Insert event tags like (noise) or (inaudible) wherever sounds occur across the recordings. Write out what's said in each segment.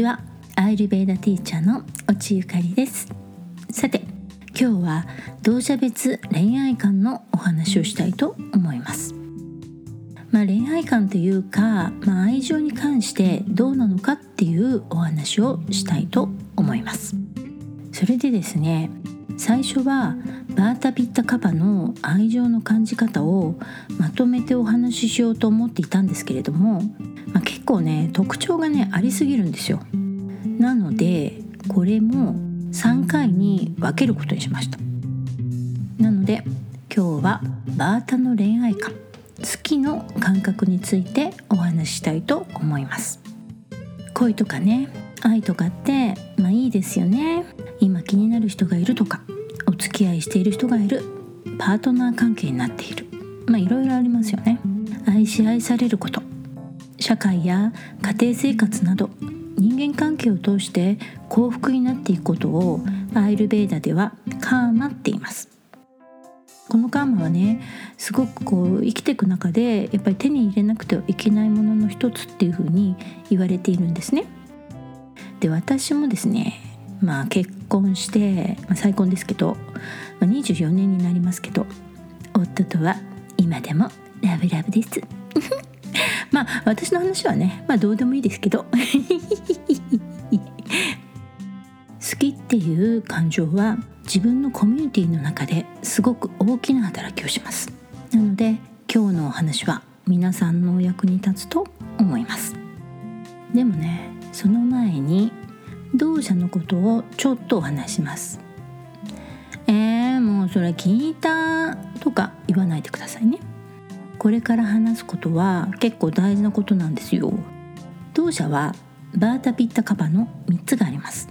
ちは。アイルベーダティーチャーの落ゆかりです。さて今日は同社別恋愛観のお話をしたいと思います。まあ、恋愛観というか、まあ、愛情に関してどうなのかっていうお話をしたいと思います。それでですね最初はバータピッタカパの愛情の感じ方をまとめてお話ししようと思っていたんですけれども、まあ、結構ね特徴がねありすぎるんですよ。なのでこれも3回に分けることにしました。なので今日はバータの恋愛観好きの感覚についてお話ししたいと思います。恋とかね愛とかってまあいいですよね。今気になる人がいるとかお付き合いしている人がいるパートナー関係になっている。まあいろいろありますよね。愛し愛されること。社会や家庭生活など人間関係を通して幸福になっていくことをアイルベーダではカーマって言いますこのカーマはねすごくこう生きていく中でやっぱり手に入れなくてはいけないものの一つっていうふうに言われているんですね。で私もですねまあ結婚して、まあ、再婚ですけど、まあ、24年になりますけど夫とは今でもラブラブです。まあ私の話はねまあどうでもいいですけど。(laughs) 好きっていう感情は自分のコミュニティの中ですごく大きな働きをします。なので今日のお話は皆さんのお役に立つと思います。でもねその前に同社のことをちょっとお話します。えー、もうそれ聞いたとか言わないでくださいね。これから話すことは結構大事なことなんですよ同社はバータピッタカバの3つがあります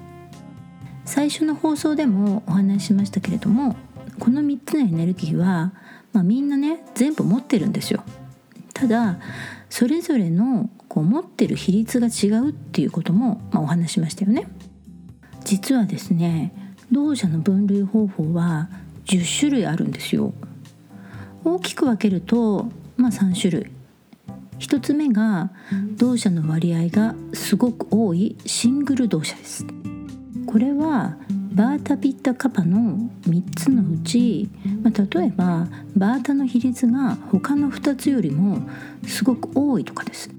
最初の放送でもお話ししましたけれどもこの3つのエネルギーは、まあ、みんなね全部持ってるんですよ。ただそれぞれのこう持ってる比率が違うっていうことも、まあ、お話しましたよね。実はですね同社の分類方法は10種類あるんですよ。大きく分けると、まあ、3種類。1つ目が同社の割合がすごく多いシングル同社です。これはバータピッタカパの3つのうち、まあ、例えばバータの比率が他の2つよりもすごく多いとかです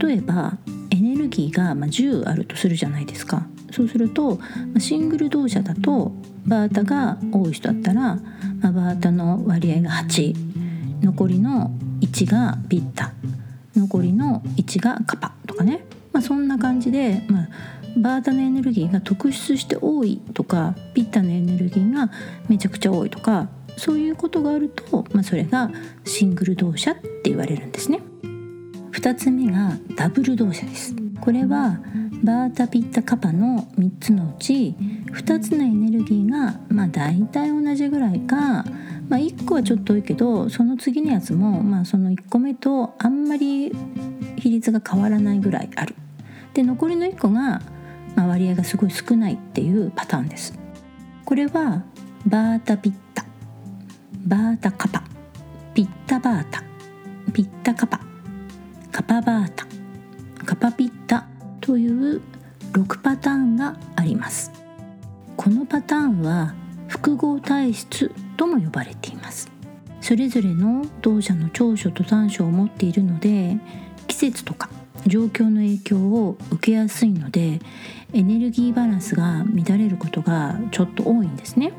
例えばエネルギーが10あるとするじゃないですかそうするとシングル同社だとバータが多い人だったら、まあ、バータの割合が8残りの1がピッタ残りの1がカパとかね、まあ、そんな感じで、まあ、バータのエネルギーが特出して多いとかピッタのエネルギーがめちゃくちゃ多いとかそういうことがあると、まあ、それがシングル動車って言われるんですね。2つ目がダブル動車です。これはバータピッタカパの3つのうち2つのエネルギーがまあ大体同じぐらいか、まあ、1個はちょっと多いけどその次のやつもまあその1個目とあんまり比率が変わらないぐらいある。で残りの1個がまあ、割合がすごい少ないっていうパターンです。これはバータピッタ。バータカパパターンは複合体質とも呼ばれています。それぞれの同社の長所と短所を持っているので季節とか状況の影響を受けやすいのでエネルギーバランスが乱れることがちょっと多いんですね。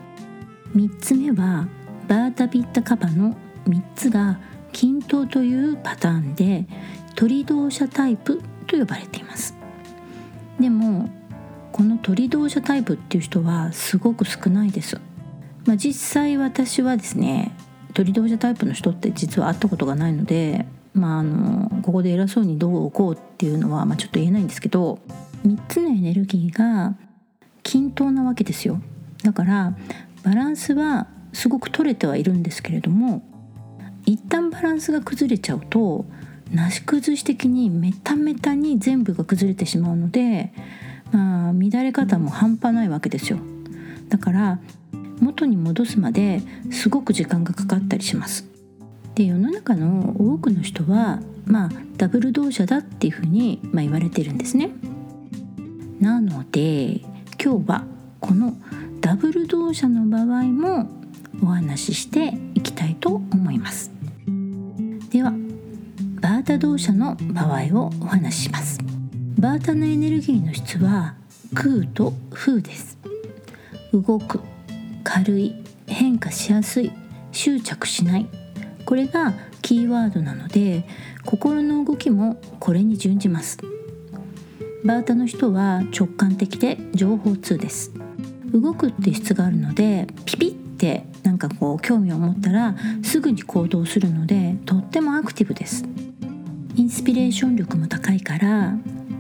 3つ目はバータピッタカバの3つが均等というパターンで鳥同社タイプと呼ばれています。でもこの鳥同社タイプっていう人はすごく少ないです、まあ、実際私はですね鳥同社タイプの人って実は会ったことがないのでまあ、あのここで偉そうにどうこうっていうのは、まあ、ちょっと言えないんですけど3つのエネルギーが均等なわけですよ。だからバランスはすごく取れてはいるんですけれども一旦バランスが崩れちゃうとなし崩し的にメタメタに全部が崩れてしまうので、あ、乱れ方も半端ないわけですよ。だから元に戻すまですごく時間がかかったりします。で世の中の多くの人はまあダブル同社だっていうふうに、まあ、言われてるんですね。なので今日はこのダブル動車の場合もお話ししていきたいと思います。ではバータ動車の場合をお話しします。バータのエネルギーの質は空と風です。動く軽い変化しやすい執着しない。これがキーワードなので心の動きもこれに準じます。バータの人は直感的で情報通です。動くって質があるのでピピってなんかこう興味を持ったらすぐに行動するのでとってもアクティブです。インスピレーション力も高いから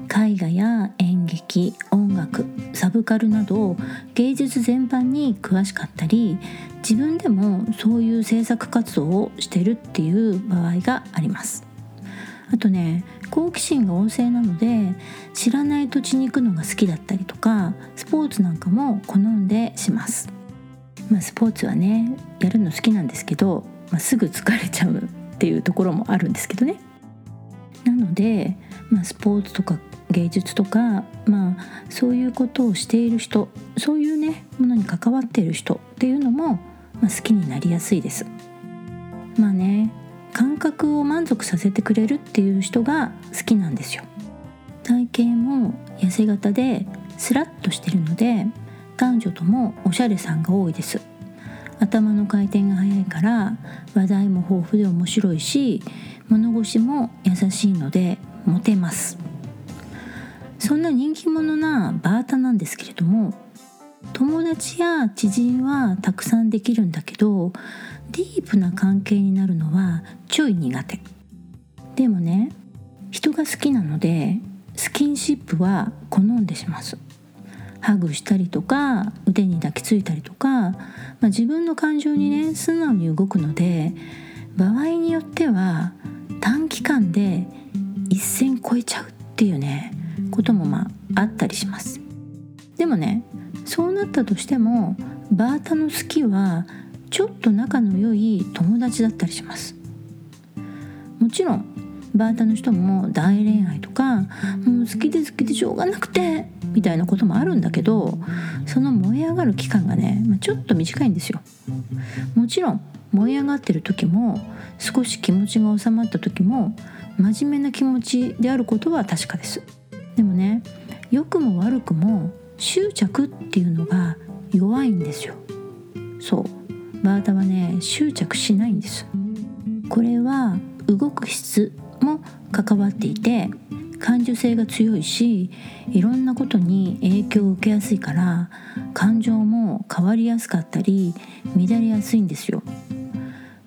絵画や演劇音楽サブカルなど芸術全般に詳しかったり自分でもそういう制作活動をしてるっていう場合があります。あとね好奇心が旺盛なので知らない土地に行くのが好きだったりとかスポーツなんかも好んでします、まあ、スポーツはねやるの好きなんですけど、まあ、すぐ疲れちゃうっていうところもあるんですけどね。なので、まあ、スポーツとか芸術とかまあそういうことをしている人そういうねものに関わっている人っていうのも、まあ、好きになりやすいです。まあね感覚を満足させてくれるっていう人が好きなんですよ。体型も痩せ型でスラッとしてるので男女ともおしゃれさんが多いです。頭の回転が速いから話題も豊富で面白いし物腰も優しいのでモテます。そんな人気者なバータなんですけれども友達や知人はたくさんできるんだけどディープな関係になるのはちょい苦手。でもね人が好きなのでスキンシップは好んでします。ハグしたりとか腕に抱きついたりとか、まあ、自分の感情にね素直に動くので場合によっては短期間で一線超えちゃうっていうねこともまああったりします。でもねそうなったとしてもバータの好きはちょっと仲の良い友達だったりします。もちろんバータの人も大恋愛とかもう好きで好きでしょうがなくてみたいなこともあるんだけどその燃え上がる期間がねちょっと短いんですよ。もちろん燃え上がってる時も少し気持ちが収まった時も真面目な気持ちであることは確かです。でもね良くも悪くも執着っていうのが弱いんですよ。そう。バータはね執着しないんです。これは動く質。も関わっていて感受性が強いしいろんなことに影響を受けやすいから感情も変わりやすかったり乱れやすいんですよ。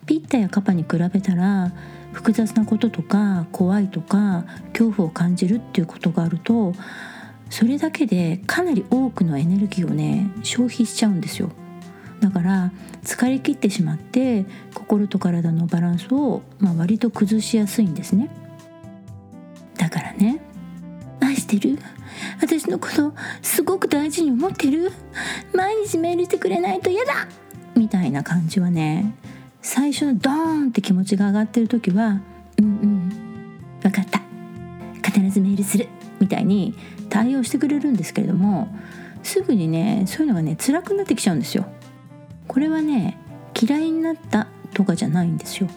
ピッタやカパに比べたら複雑なこととか怖いとか恐怖を感じるっていうことがあるとそれだけでかなり多くのエネルギーをね消費しちゃうんですよ。だから疲れ切ってしまって心と体のバランスを、まあ、割と崩しやすいんですね。だからね愛してる？私のことすごく大事に思ってる？毎日メールしてくれないと嫌だ！みたいな感じはね最初のドーンって気持ちが上がってる時はうんうん分かった。必ずメールする！みたいに対応してくれるんですけれどもすぐにねそういうのがね辛くなってきちゃうんですよ。これはね嫌いになったとかじゃないんですよ。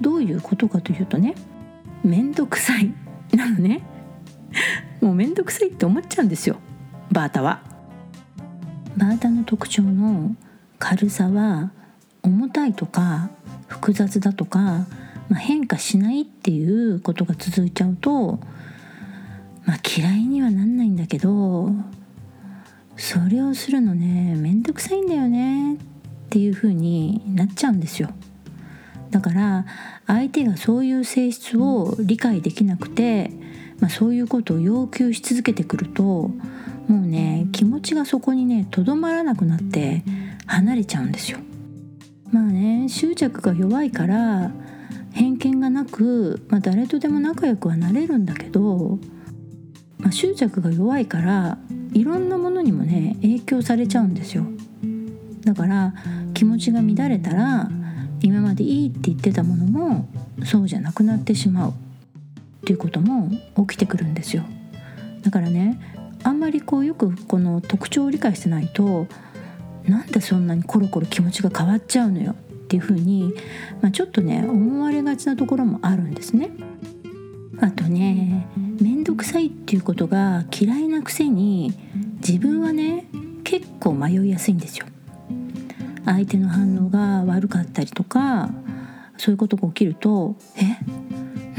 どういうことかというとねめんどくさい。(laughs) なのね。もうめんどくさいって思っちゃうんですよ。バータは。バータの特徴の軽さは重たいとか複雑だとか、まあ、変化しないっていうことが続いちゃうと、まあ、嫌いにはなんないんだけどそれをするのねめんどくさいんだよね。っていう風になっちゃうんですよ。だから相手がそういう性質を理解できなくて、まあ、そういうことを要求し続けてくるともうね気持ちがそこにねとどまらなくなって離れちゃうんですよ。まあね執着が弱いから偏見がなく、まあ、誰とでも仲良くはなれるんだけど、まあ、執着が弱いからいろんなものにもね影響されちゃうんですよだから気持ちが乱れたら今までいいって言ってたものもそうじゃなくなってしまうっていうことも起きてくるんですよだからねあんまりこうよくこの特徴を理解してないとなんでそんなにコロコロ気持ちが変わっちゃうのよっていうふうに、まあ、ちょっとね思われがちなところもあるんですね。あとね面倒くさいっていうことが嫌いなくせに自分はね結構迷いやすいんですよ。相手の反応が悪かったりとかそういうことが起きると「え？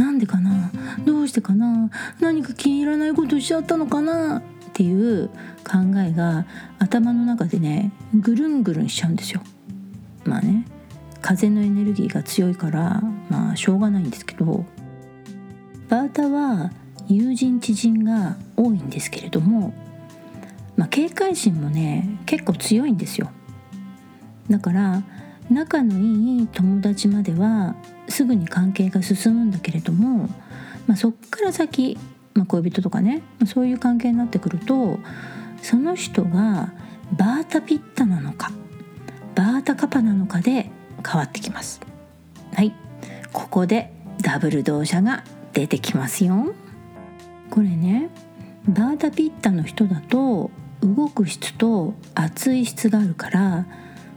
なんでかな？どうしてかな？何か気に入らないことしちゃったのかな?」っていう考えが頭の中でねぐるんぐるんしちゃうんですよ。まあね風のエネルギーが強いからまあしょうがないんですけどバータは友人知人が多いんですけれども、まあ、警戒心もね結構強いんですよ。だから仲のいい友達まではすぐに関係が進むんだけれども、まあ、そっから先、まあ、恋人とかねそういう関係になってくるとその人がバータピッタなのかバータカパなのかで変わってきます。はいここでダブル動車が出てきますよ。これねバータピッタの人だと動く質と熱い質があるから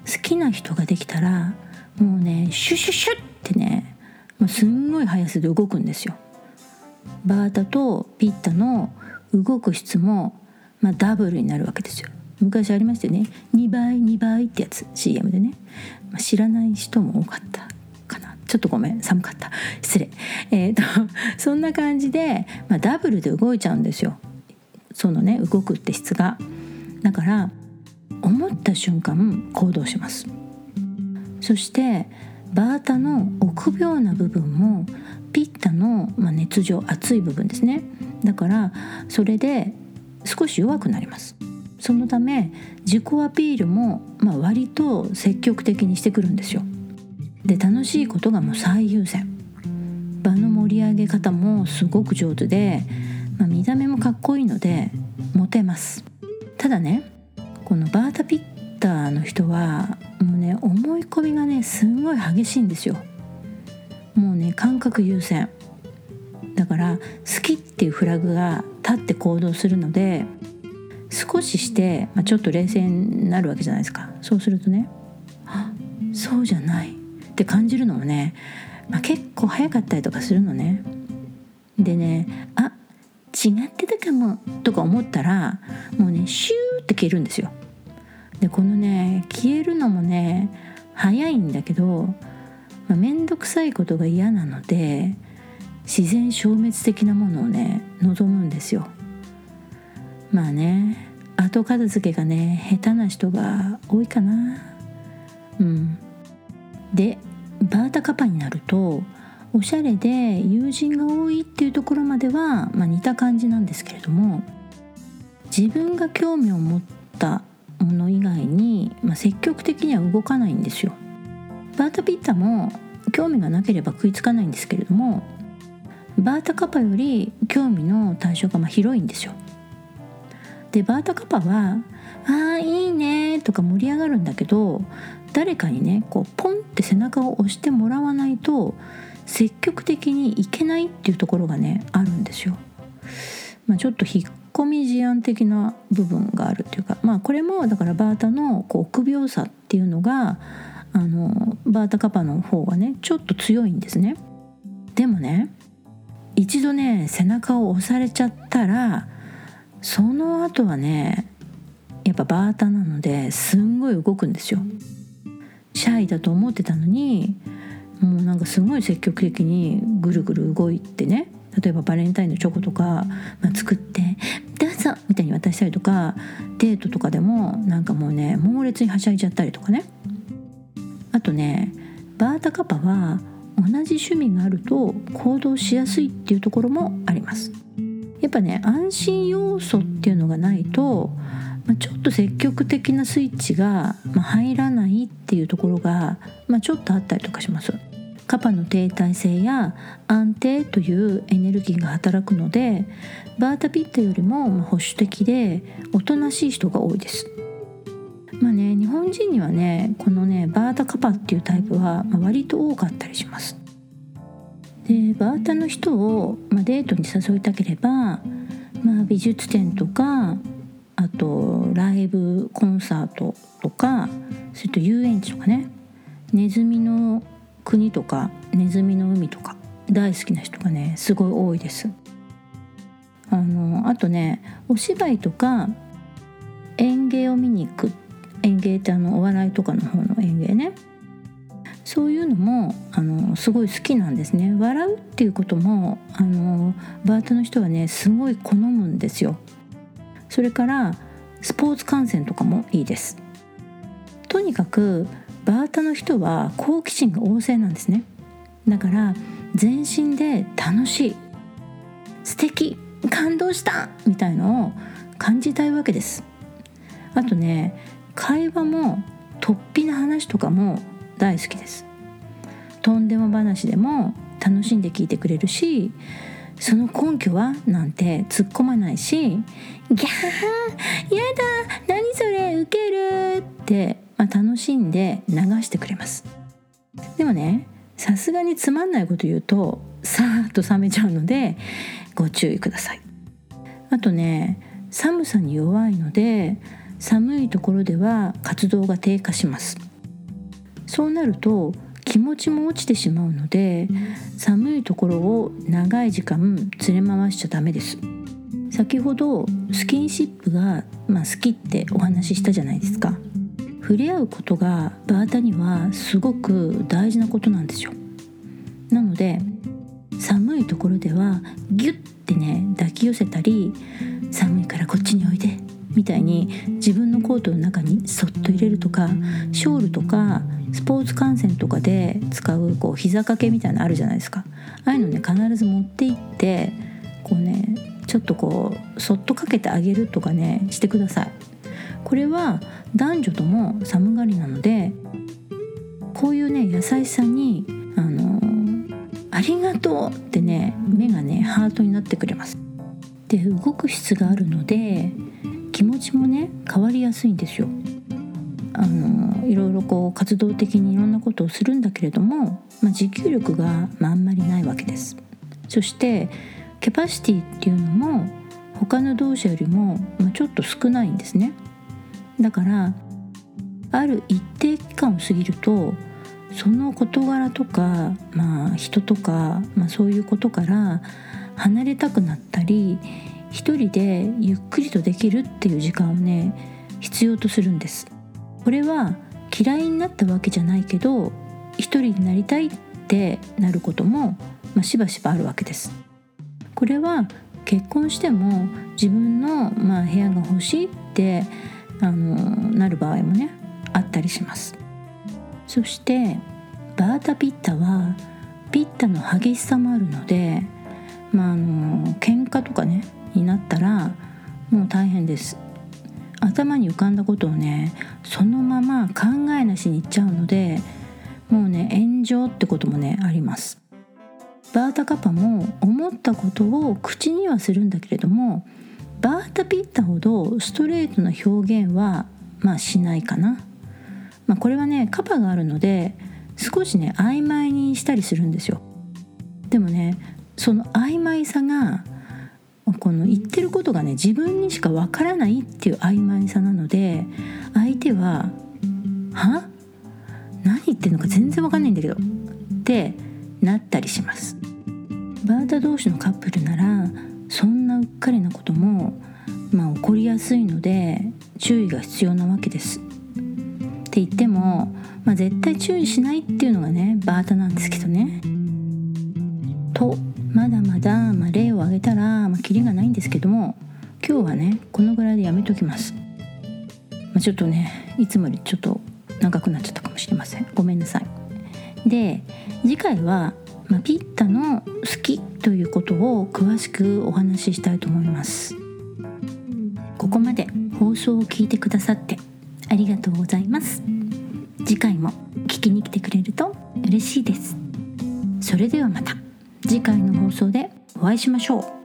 好きな人ができたらもうねシュシュシュってねもうすんごい速さで動くんですよ。バータとピッタの動く質も、まあ、ダブルになるわけですよ。昔ありましたよね。2倍2倍ってやつ CM でね、まあ、知らない人も多かったかな。ちょっとごめん寒かった。失礼。えー、と (laughs) そんな感じで、まあ、ダブルで動いちゃうんですよ。そのね動くって質が。だから思った瞬間行動します。そしてバータの臆病な部分もピッタの、まあ、熱情熱い部分ですね。だからそれで少し弱くなります。そのため自己アピールも、まあ、割と積極的にしてくるんですよ。で楽しいことがもう最優先。場の盛り上げ方もすごく上手で、まあ、見た目もかっこいいのでモテます。ただねこのバータピッターの人はもうね思い込みがねすごい激しいんですよ。もうね感覚優先。だから好きっていうフラグが立って行動するので少しして、まあ、ちょっと冷静になるわけじゃないですか。そうするとねあそうじゃない。って感じるのもね、まあ、結構早かったりとかするのね。でねあ違ってたかもとか思ったらもうねシューって消えるんですよ。でこのね消えるのもね早いんだけど面倒、まあ、くさいことが嫌なので自然消滅的なものをね望むんですよ。まあね後片付けがね下手な人が多いかな。うん。でバータカパになるとおしゃれで友人が多いっていうところまでは、まあ、似た感じなんですけれども自分が興味を持ったもの以外に、まあ、積極的には動かないんですよ。バータピッタも興味がなければ食いつかないんですけれどもバータカパより興味の対象がま広いんですよ。でバータカパは「あーいいね」とか盛り上がるんだけど誰かにねこうポンって背中を押してもらわないと積極的にいけないっていうところがねあるんですよ。まあ、ちょっと引っ込み思案的な部分があるっていうか、まあ、これもだからバータのこう臆病さっていうのがあのバータカパの方がねちょっと強いんですね。でもね一度ね背中を押されちゃったらその後はねやっぱバータなのですんごい動くんですよ。シャイだと思ってたのにもうなんかすごい積極的にぐるぐる動いてね例えばバレンタインのチョコとか、まあ、作って「どうぞ!」みたいに渡したりとかデートとかでもなんかもうね猛烈にはしゃいじゃったりとかねあとねバータカパは同じ趣味があると行動しやすいっていうところもありますやっぱね安心要素っていうのがないと、まあ、ちょっと積極的なスイッチが、まあ、入らないっていうところが、まあ、ちょっとあったりとかしますカパの停滞性や安定というエネルギーが働くのでバータピッタよりも保守的でおとなしい人が多いです。まあね日本人にはねこのねバータカパっていうタイプは割と多かったりします。でバータの人を、まあ、デートに誘いたければまあ、美術展とかあとライブコンサートとかそれと遊園地とかねネズミの国とかネズミの海とか大好きな人がねすごい多いです。あのあとねお芝居とか演芸を見に行く演芸ってあのお笑いとかの方の演芸ね。そういうのもあのすごい好きなんですね。笑うっていうこともあのバータの人はねすごい好むんですよ。それからスポーツ観戦とかもいいです。とにかくバータの人は好奇心が旺盛なんですねだから全身で楽しい素敵感動したみたいのを感じたいわけですあとね会話も突飛な話とかも大好きですとんでも話でも楽しんで聞いてくれるしその根拠はなんて突っ込まないし「ギャーやだ何それウケる!」って、楽しんで流してくれます。でもねさすがにつまんないこと言うとさーっと冷めちゃうのでご注意ください。あとね寒さに弱いので寒いところでは活動が低下します。そうなると気持ちも落ちてしまうので寒いところを長い時間連れ回しちゃダメです。先ほどスキンシップが、まあ、好きってお話ししたじゃないですか。触れ合うことがバータにはすごく大事なことなんですよ。なので寒いところではギュッてね抱き寄せたり寒いからこっちにおいでみたいに自分のコートの中にそっと入れるとかショールとかスポーツ観戦とかで使うこう膝掛けみたいなのあるじゃないですか。ああいうのね必ず持って行ってこうねちょっとこうそっとかけてあげるとかねしてください。これは男女とも寒がりなのでこういうね優しさにあのありがとうってね目がねハートになってくれます。で動く質があるので気持ちもね変わりやすいんですよ。あのいろいろこう活動的にいろんなことをするんだけれども、まあ、持久力が、まあ、あんまりないわけです。そしてキャパシティっていうのも他の同士よりも、まあ、ちょっと少ないんですね。だからある一定期間を過ぎるとその事柄とか、まあ、人とか、まあ、そういうことから離れたくなったり一人でゆっくりとできるっていう時間をね必要とするんです。これは嫌いになったわけじゃないけど一人になりたいってなることも、まあ、しばしばあるわけです。これは結婚しても自分の、まあ、部屋が欲しいってあのなる場合もねあったりします。そしてバータピッタはピッタの激しさもあるのでまああの喧嘩とかねになったらもう大変です。頭に浮かんだことをねそのまま考えなしに言っちゃうのでもうね炎上ってこともねあります。バータカパも思ったことを口にはするんだけれどもバータピッタほどストレートな表現はまあしないかな、まあ、これはねカパがあるので少しね曖昧にしたりするんですよ。でもねその曖昧さがこの言ってることがね自分にしかわからないっていう曖昧さなので相手は「は？何言ってるのか全然わかんないんだけど」ってなったりします。バータ同士のカップルならそんなうっかりなこともまあ起こりやすいので注意が必要なわけです。って言っても、まあ、絶対注意しないっていうのがねバータなんですけどね。とまだまだ、まあ、例を挙げたら、まあ、キリがないんですけども今日はねこのぐらいでやめときます、まあ、ちょっとねいつもよりちょっと長くなっちゃったかもしれませんごめんなさいで次回は、まあ、ピッタの好きということを詳しくお話ししたいと思います。ここまで放送を聞いてくださってありがとうございます。次回も聞きに来てくれると嬉しいです。それではまた次回の放送でお会いしましょう。